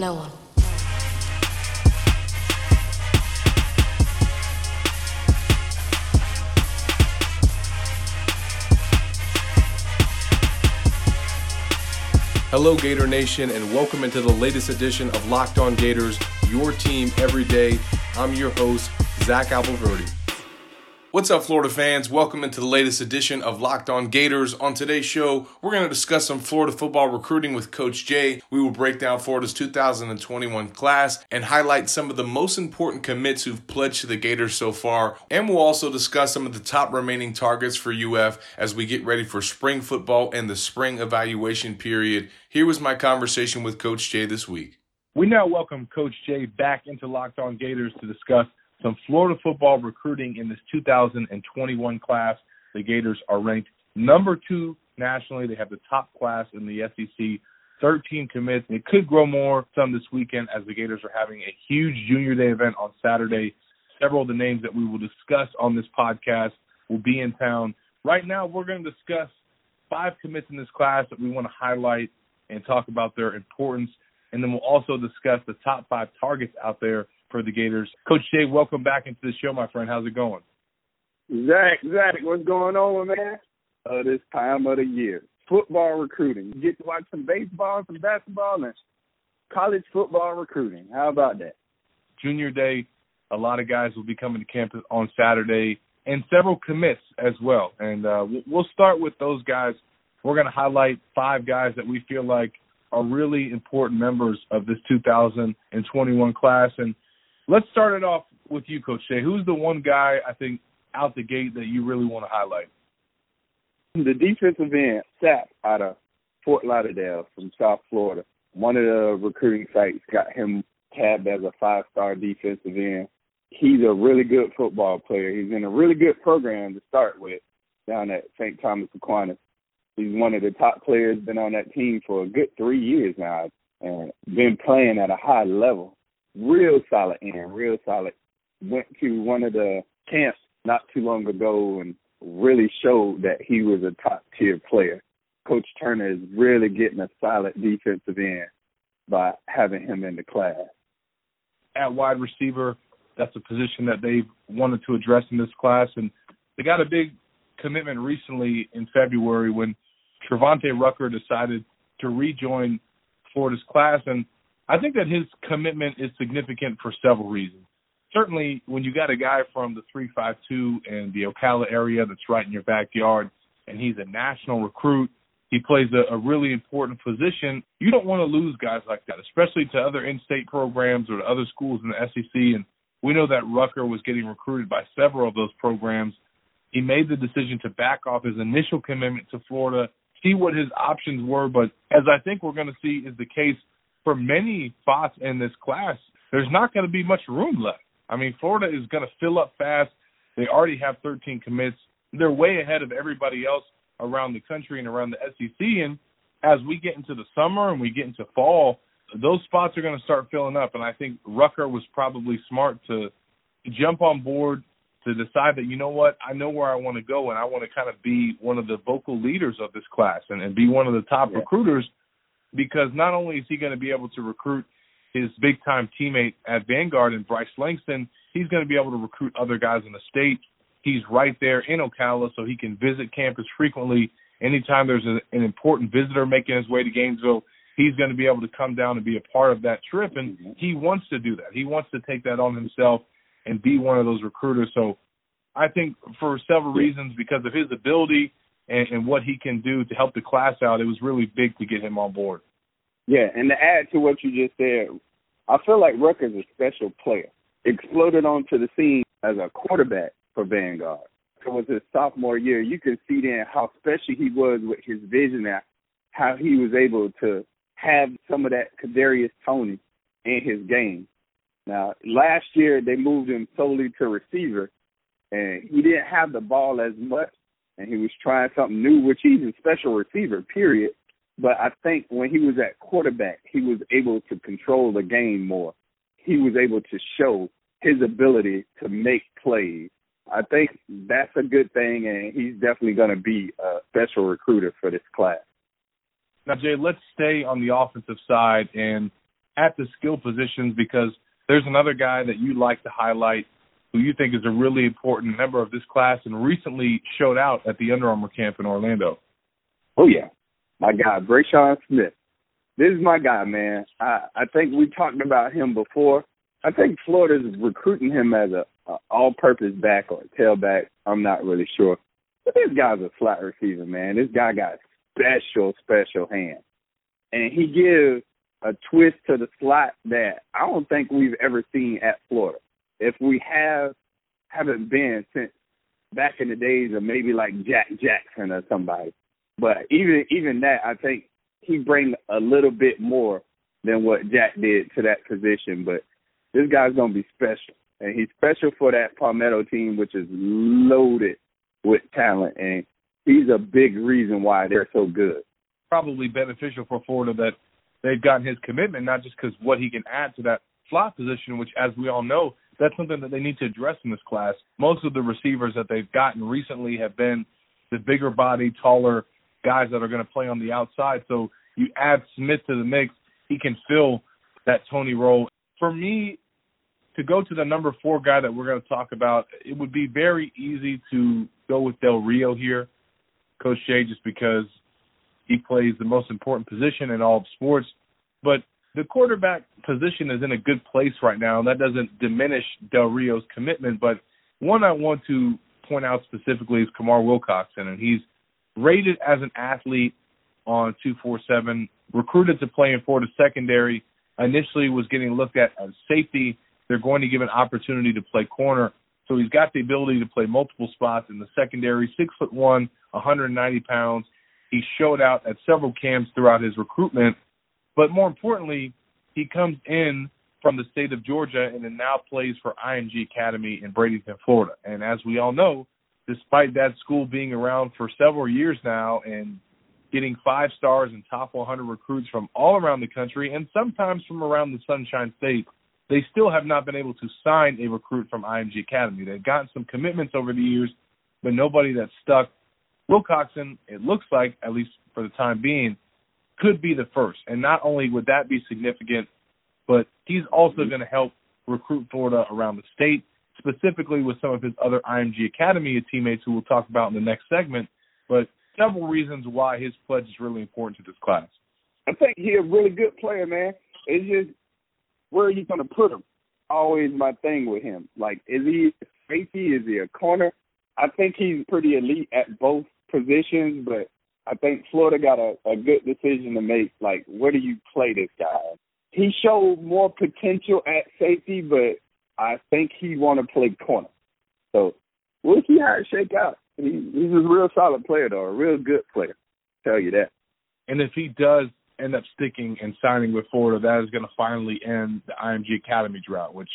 No one. Hello, Gator Nation, and welcome into the latest edition of Locked On Gators, your team every day. I'm your host, Zach Abolverdi. What's up, Florida fans? Welcome into the latest edition of Locked On Gators. On today's show, we're going to discuss some Florida football recruiting with Coach Jay. We will break down Florida's 2021 class and highlight some of the most important commits who've pledged to the Gators so far. And we'll also discuss some of the top remaining targets for UF as we get ready for spring football and the spring evaluation period. Here was my conversation with Coach Jay this week. We now welcome Coach Jay back into Locked On Gators to discuss some Florida football recruiting in this 2021 class. The Gators are ranked number two nationally. They have the top class in the SEC. 13 commits. It could grow more some this weekend as the Gators are having a huge junior day event on Saturday. Several of the names that we will discuss on this podcast will be in town. Right now, we're going to discuss five commits in this class that we want to highlight and talk about their importance. And then we'll also discuss the top five targets out there for the Gators. Coach Jay, welcome back into the show, my friend. How's it going? Zach, Zach, what's going on, man? Uh, this time of the year, football recruiting. You get to watch some baseball, some basketball, and college football recruiting. How about that? Junior Day, a lot of guys will be coming to campus on Saturday, and several commits as well. And uh, we'll start with those guys. We're going to highlight five guys that we feel like are really important members of this 2021 class. And Let's start it off with you, Coach Jay. Who's the one guy I think out the gate that you really want to highlight? The defensive end, Sapp, out of Fort Lauderdale from South Florida. One of the recruiting sites got him tabbed as a five star defensive end. He's a really good football player. He's in a really good program to start with down at St. Thomas Aquinas. He's one of the top players, been on that team for a good three years now, and been playing at a high level real solid end, real solid. Went to one of the camps not too long ago and really showed that he was a top tier player. Coach Turner is really getting a solid defensive end by having him in the class. At wide receiver, that's a position that they've wanted to address in this class, and they got a big commitment recently in February when Travante Rucker decided to rejoin Florida's class, and I think that his commitment is significant for several reasons. Certainly, when you got a guy from the 352 and the Ocala area that's right in your backyard, and he's a national recruit, he plays a, a really important position. You don't want to lose guys like that, especially to other in-state programs or to other schools in the SEC. And we know that Rucker was getting recruited by several of those programs. He made the decision to back off his initial commitment to Florida, see what his options were. But as I think we're going to see is the case for many spots in this class, there's not going to be much room left. I mean, Florida is going to fill up fast. They already have 13 commits. They're way ahead of everybody else around the country and around the SEC. And as we get into the summer and we get into fall, those spots are going to start filling up. And I think Rucker was probably smart to, jump on board to decide that you know what I know where I want to go and I want to kind of be one of the vocal leaders of this class and, and be one of the top yeah. recruiters because not only is he going to be able to recruit his big time teammate at Vanguard and Bryce Langston, he's going to be able to recruit other guys in the state. He's right there in Ocala, so he can visit campus frequently. Anytime there's a, an important visitor making his way to Gainesville, he's going to be able to come down and be a part of that trip. And he wants to do that. He wants to take that on himself and be one of those recruiters. So I think for several reasons, because of his ability and, and what he can do to help the class out, it was really big to get him on board. Yeah, and to add to what you just said, I feel like Rucker's a special player. Exploded onto the scene as a quarterback for Vanguard. It was his sophomore year. You can see then how special he was with his vision and how he was able to have some of that Kadarius Toney in his game. Now, last year they moved him solely to receiver, and he didn't have the ball as much and he was trying something new, which he's a special receiver, period. But I think when he was at quarterback, he was able to control the game more. He was able to show his ability to make plays. I think that's a good thing, and he's definitely going to be a special recruiter for this class. Now, Jay, let's stay on the offensive side and at the skill positions because there's another guy that you like to highlight who you think is a really important member of this class and recently showed out at the Under Armour camp in Orlando. Oh yeah, my guy Brashard Smith. This is my guy, man. I I think we talked about him before. I think Florida's recruiting him as a, a all-purpose back or tailback. I'm not really sure, but this guy's a flat receiver, man. This guy got special, special hands, and he gives a twist to the slot that I don't think we've ever seen at Florida. If we have, haven't been since back in the days of maybe like Jack Jackson or somebody. But even even that, I think he brings a little bit more than what Jack did to that position. But this guy's gonna be special, and he's special for that Palmetto team, which is loaded with talent, and he's a big reason why they're so good. Probably beneficial for Florida that they've gotten his commitment, not just because what he can add to that slot position, which, as we all know, that's something that they need to address in this class. Most of the receivers that they've gotten recently have been the bigger body, taller guys that are going to play on the outside. So you add Smith to the mix, he can fill that Toney role. For me, to go to the number four guy that we're going to talk about, it would be very easy to go with Del Rio here, Coach Jay, just because he plays the most important position in all of sports. But the quarterback position is in a good place right now, and that doesn't diminish Del Rio's commitment. But one I want to point out specifically is Kamar Wilcoxon, and he's rated as an athlete on 247, recruited to play in Florida secondary, initially was getting looked at as safety. They're going to give an opportunity to play corner. So he's got the ability to play multiple spots in the secondary, six foot one, 190 pounds. He showed out at several camps throughout his recruitment but more importantly, he comes in from the state of Georgia and then now plays for IMG Academy in Bradenton, Florida. And as we all know, despite that school being around for several years now and getting five stars and top 100 recruits from all around the country and sometimes from around the Sunshine State, they still have not been able to sign a recruit from IMG Academy. They've gotten some commitments over the years, but nobody that's stuck. Wilcoxon, it looks like, at least for the time being, could be the first. And not only would that be significant, but he's also mm-hmm. going to help recruit Florida around the state, specifically with some of his other IMG Academy teammates who we'll talk about in the next segment. But several reasons why his pledge is really important to this class. I think he's a really good player, man. It's just where are you going to put him? Always my thing with him. Like, is he safety? Is he a corner? I think he's pretty elite at both positions, but I think Florida got a, a good decision to make. Like, where do you play this guy? He showed more potential at safety, but I think he want to play corner. So we'll see how it shake out. He, he's a real solid player, though, a real good player. Tell you that. And if he does end up sticking and signing with Florida, that is going to finally end the IMG Academy drought, which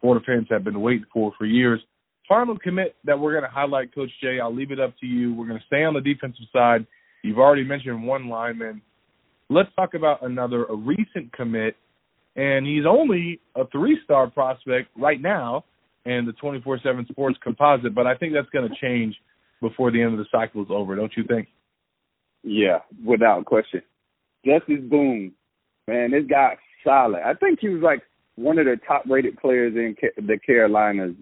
Florida fans have been waiting for for years. Final commit that we're going to highlight, Coach Jay. I'll leave it up to you. We're going to stay on the defensive side You've already mentioned one lineman. Let's talk about another, a recent commit, and he's only a three-star prospect right now in the 24/7 Sports composite. But I think that's going to change before the end of the cycle is over, don't you think? Yeah, without question. Justus Boone, man, this guy's solid. I think he was like one of the top-rated players in the Carolinas.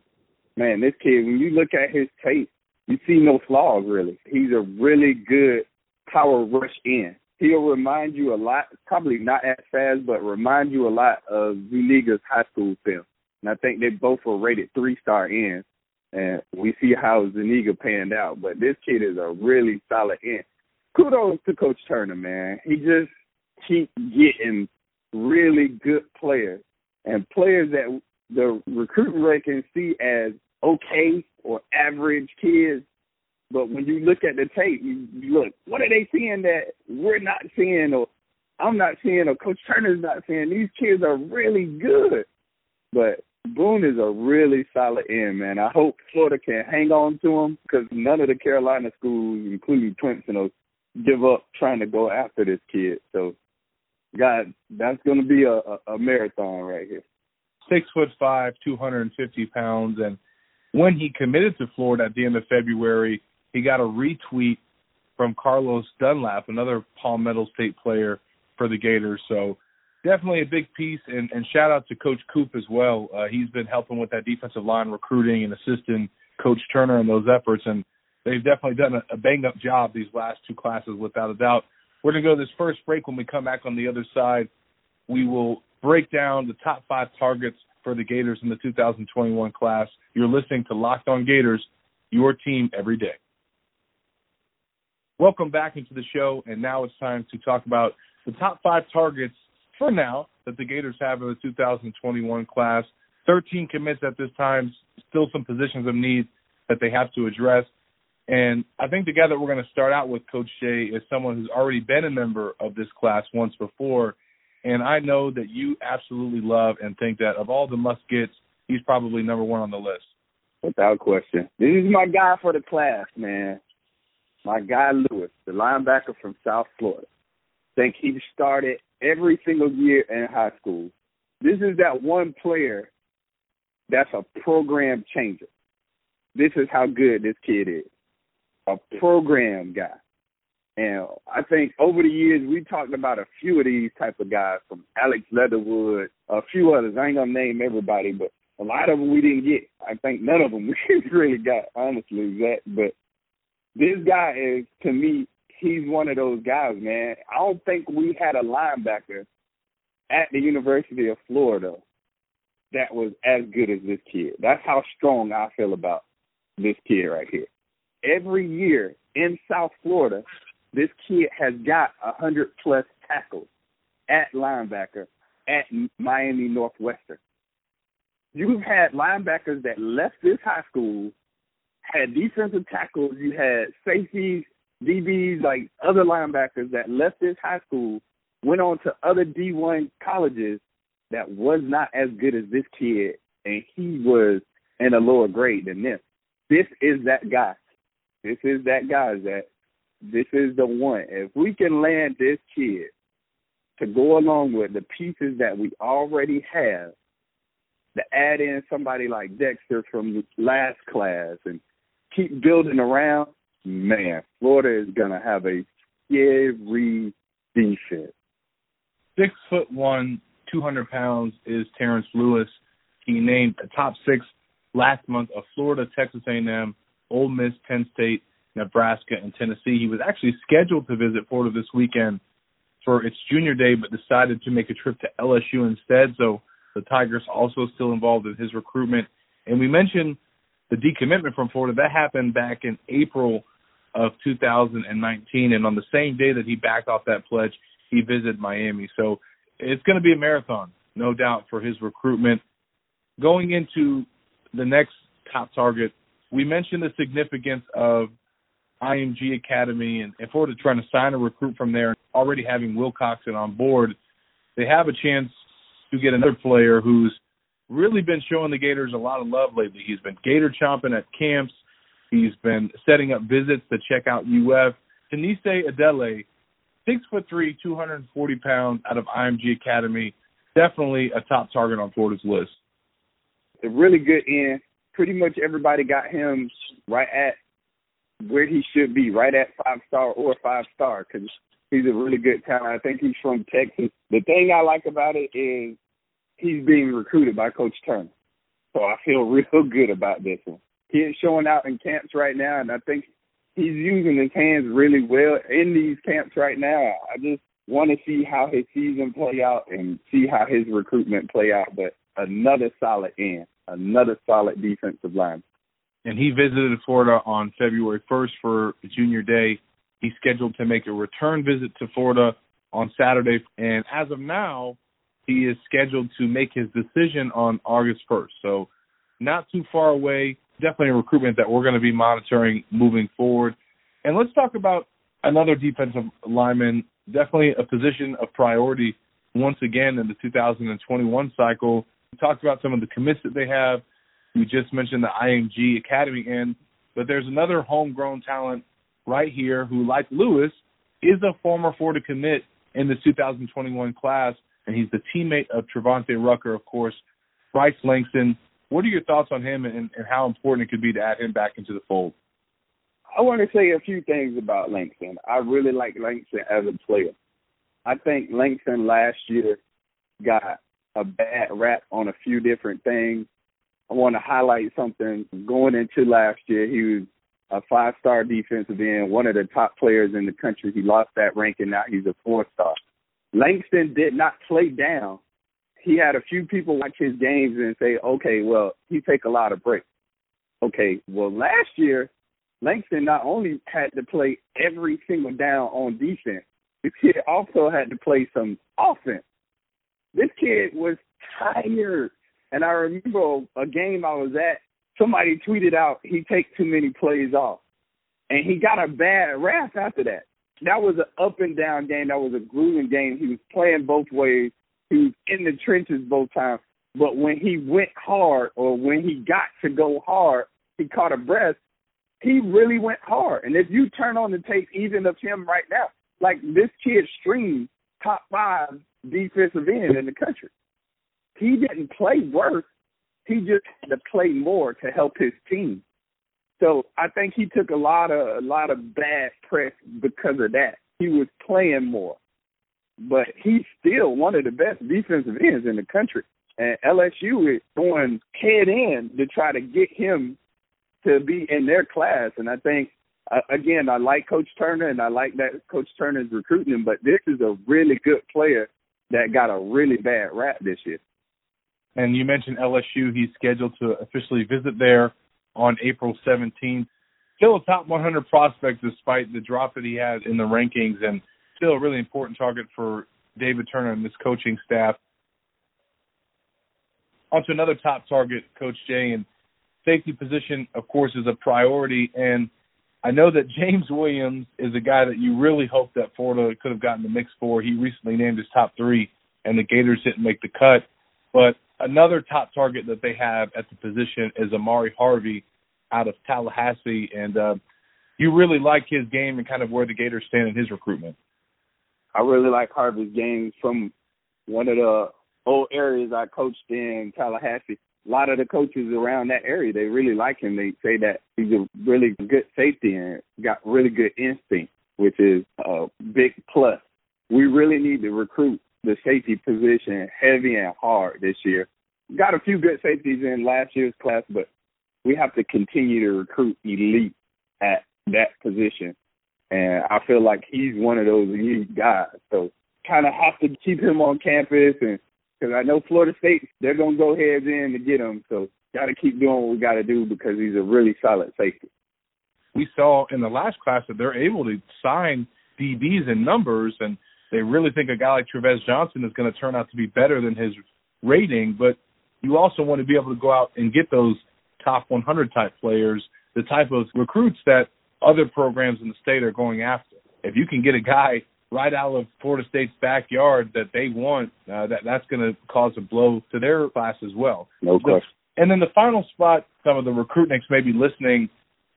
Man, this kid, when you look at his tape, you see no flaws really. He's a really good power rush in. He'll remind you a lot, probably not as fast, but remind you a lot of Zuniga's high school film. And I think they both were rated three star in. And we see how Zuniga panned out. But this kid is a really solid end. Kudos to Coach Turner, man. He just keep getting really good players and players that the recruiting rate can see as okay or average kids but when you look at the tape, you, look, what are they seeing that we're not seeing, or I'm not seeing, or Coach Turner's not seeing? These kids are really good. But Boone is a really solid end, man. I hope Florida can hang on to him because none of the Carolina schools, including Clemson, will give up trying to go after this kid. So, God, that's going to be a, a, a marathon right here. Six foot five, 250 pounds, and when he committed to Florida at the end of February, he got a retweet from Carlos Dunlap, another Palmetto State player for the Gators. So definitely a big piece. And, and shout out to Coach Coop as well. Uh, he's been helping with that defensive line recruiting and assisting Coach Turner in those efforts. And they've definitely done a, a bang up job these last two classes, without a doubt. We're going to go to this first break. When we come back on the other side, we will break down the top five targets for the Gators in the 2021 class. You're listening to Locked On Gators, your team every day. Welcome back into the show, and now it's time to talk about the top five targets for now that the Gators have in the 2021 class. 13 commits at this time, still some positions of need that they have to address. And I think the guy that we're going to start out with, Coach Jay, is someone who's already been a member of this class once before. And I know that you absolutely love and think that of all the must gets, he's probably number one on the list. Without question. This is my guy for the class, man. My guy Lewis, the linebacker from South Florida. think he started every single year in high school. This is that one player that's a program changer. This is how good this kid is a program guy. And I think over the years we talked about a few of these type of guys from Alex Leatherwood, a few others. I ain't gonna name everybody, but a lot of them we didn't get. I think none of them we really got, honestly, that. But this guy is to me, he's one of those guys, man. I don't think we had a linebacker at the University of Florida that was as good as this kid. That's how strong I feel about this kid right here every year in South Florida, this kid has got a hundred plus tackles at linebacker at Miami Northwestern. You've had linebackers that left this high school, had defensive tackles, you had safeties, DBs, like other linebackers that left this high school, went on to other D1 colleges that was not as good as this kid, and he was in a lower grade than this. This is that guy. This is that guy that this is the one. If we can land this kid to go along with the pieces that we already have, to add in somebody like Dexter from last class and keep building around, man, Florida is gonna have a scary defense. Six foot one, two hundred pounds is Terrence Lewis. He named the top six last month of Florida, Texas A&M, Ole Miss, Penn State, Nebraska, and Tennessee. He was actually scheduled to visit Florida this weekend for its junior day, but decided to make a trip to LSU instead. So the Tigers also still involved in his recruitment. And we mentioned the decommitment from Florida. That happened back in April of 2019. And on the same day that he backed off that pledge, he visited Miami. So it's going to be a marathon, no doubt, for his recruitment. Going into the next top target we mentioned the significance of IMG Academy and, and Florida trying to sign a recruit from there, already having Wilcoxon on board, they have a chance to get another player who's really been showing the Gators a lot of love lately. He's been Gator chomping at camps. He's been setting up visits to check out UF. Tunmise Adeleye, six foot three, 240 pounds out of IMG Academy, definitely a top target on Florida's list. A really good end pretty much everybody got him right at where he should be, right at five star or five star, because he's a really good talent. I think he's from Texas. The thing I like about it is he's being recruited by Coach Turner, so I feel real good about this one. He is showing out in camps right now, and I think he's using his hands really well in these camps right now. I just want to see how his season play out and see how his recruitment play out. But another solid end another solid defensive line. And he visited Florida on February 1st for Junior Day. He's scheduled to make a return visit to Florida on Saturday. And as of now, he is scheduled to make his decision on August 1st. So not too far away. Definitely a recruitment that we're going to be monitoring moving forward. And let's talk about another defensive lineman, definitely a position of priority once again in the 2021 cycle We talked about some of the commits that they have. We just mentioned the IMG Academy end, but there's another homegrown talent right here who, like Lewis, is a former Florida commit in the 2021 class, and he's the teammate of Travante Rucker, of course. Bryce Langston. What are your thoughts on him and, and how important it could be to add him back into the fold? I want to say a few things about Langston. I really like Langston as a player. I think Langston last year got a bad rap on a few different things. I want to highlight something. Going into last year, he was a five star defensive end, one of the top players in the country. He lost that ranking. Now he's a four star. Langston did not play down. He had a few people watch his games and say, okay, well, he take a lot of breaks. Okay, well, last year, Langston not only had to play every single down on defense, this kid also had to play some offense. This kid was tired. And I remember a game I was at, somebody tweeted out he take too many plays off. And he got a bad rap after that. That was an up and down game. That was a grueling game. He was playing both ways. He was in the trenches both times. But when he went hard or when he got to go hard, he caught a breath. He really went hard. And if you turn on the tape even of him right now, like this kid streams top five defensive end in the country. He didn't play worse. He just had to play more to help his team. So I think he took a lot of a lot of bad press because of that. He was playing more, but he's still one of the best defensive ends in the country. And LSU is going head in to try to get him to be in their class. And I think uh, again, I like Coach Turner and I like that Coach Turner's recruiting him, but this is a really good player that got a really bad rap this year. And you mentioned LSU. He's scheduled to officially visit there on April 17th. Still a top 100 prospect despite the drop that he had in the rankings, and still a really important target for David Turner and his coaching staff. On to another top target, Coach Jay, and safety position, of course, is a priority. And I know that James Williams is a guy that you really hope that Florida could have gotten the mix for. He recently named his top three, and the Gators didn't make the cut. But another top target that they have at the position is Amari Harvey out of Tallahassee, and uh, you really like his game and kind of where the Gators stand in his recruitment. I really like Harvey's game from one of the old areas I coached in Tallahassee. A lot of the coaches around that area, they really like him. They say that he's a really good safety and got really good instinct, which is a big plus. We really need to recruit the safety position heavy and hard this year. Got a few good safeties in last year's class, but we have to continue to recruit elite at that position. And I feel like he's one of those elite guys. So kind of have to keep him on campus and because I know Florida State, they're going to go heads in to get him. So got to keep doing what we got to do because he's a really solid safety. We saw in the last class that they're able to sign DBs in numbers, and they really think a guy like Trevez Johnson is going to turn out to be better than his rating. But you also want to be able to go out and get those top 100 type players, the type of recruits that other programs in the state are going after. If you can get a guy right out of Florida State's backyard that they want, uh, that that's going to cause a blow to their class as well. No question. And then the final spot, some of the recruitniks may be listening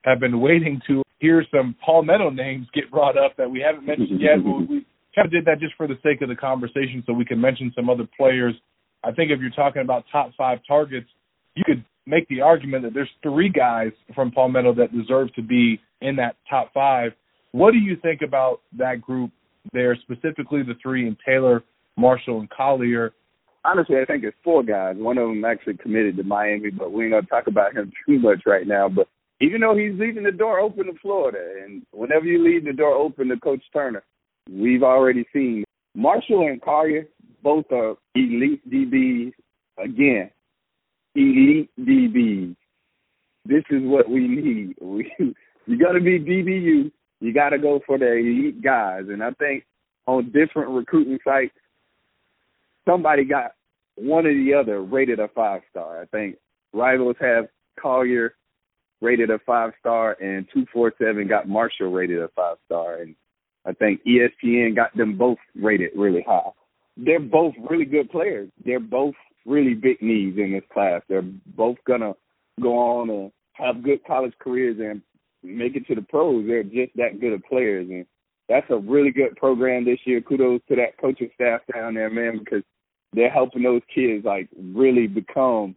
have been waiting to hear some Palmetto names get brought up that we haven't mentioned yet. We kind of did that just for the sake of the conversation so we can mention some other players. I think if you're talking about top five targets, you could make the argument that there's three guys from Palmetto that deserve to be in that top five. What do you think about that group there, specifically the three in Taylor, Marshall, and Collier? Honestly, I think it's four guys. One of them actually committed to Miami, but we ain't gonna talk about him too much right now. But even though he's leaving the door open to Florida, and whenever you leave the door open to Coach Turner, we've already seen Marshall and Collier both are elite DBs. Again, elite DBs. This is what we need. We, you got to be DBU. You got to go for the elite guys. And I think on different recruiting sites, somebody got one or the other rated a five star. I think rivals have Collier rated a five star, and two four seven got Marshall rated a five star, and I think ESPN got them both rated really high. They're both really good players. They're both really big needs in this class. They're both gonna go on and have good college careers and make it to the pros. They're just that good of players, and that's a really good program this year. Kudos to that coaching staff down there, man, because they're helping those kids like really become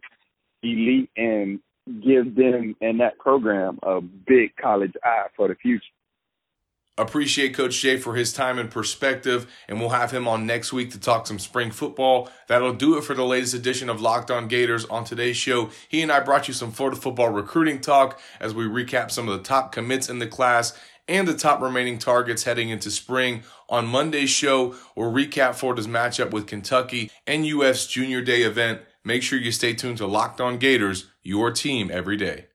elite and give them and that program a big college eye for the future. Appreciate Coach Jay for his time and perspective, and we'll have him on next week to talk some spring football. That'll do it for the latest edition of Locked On Gators. On today's show, he and I brought you some Florida football recruiting talk as we recap some of the top commits in the class and the top remaining targets heading into spring. On Monday's show, we'll recap Florida's matchup with Kentucky and UF's Junior Day event. Make sure you stay tuned to Locked On Gators, your team every day.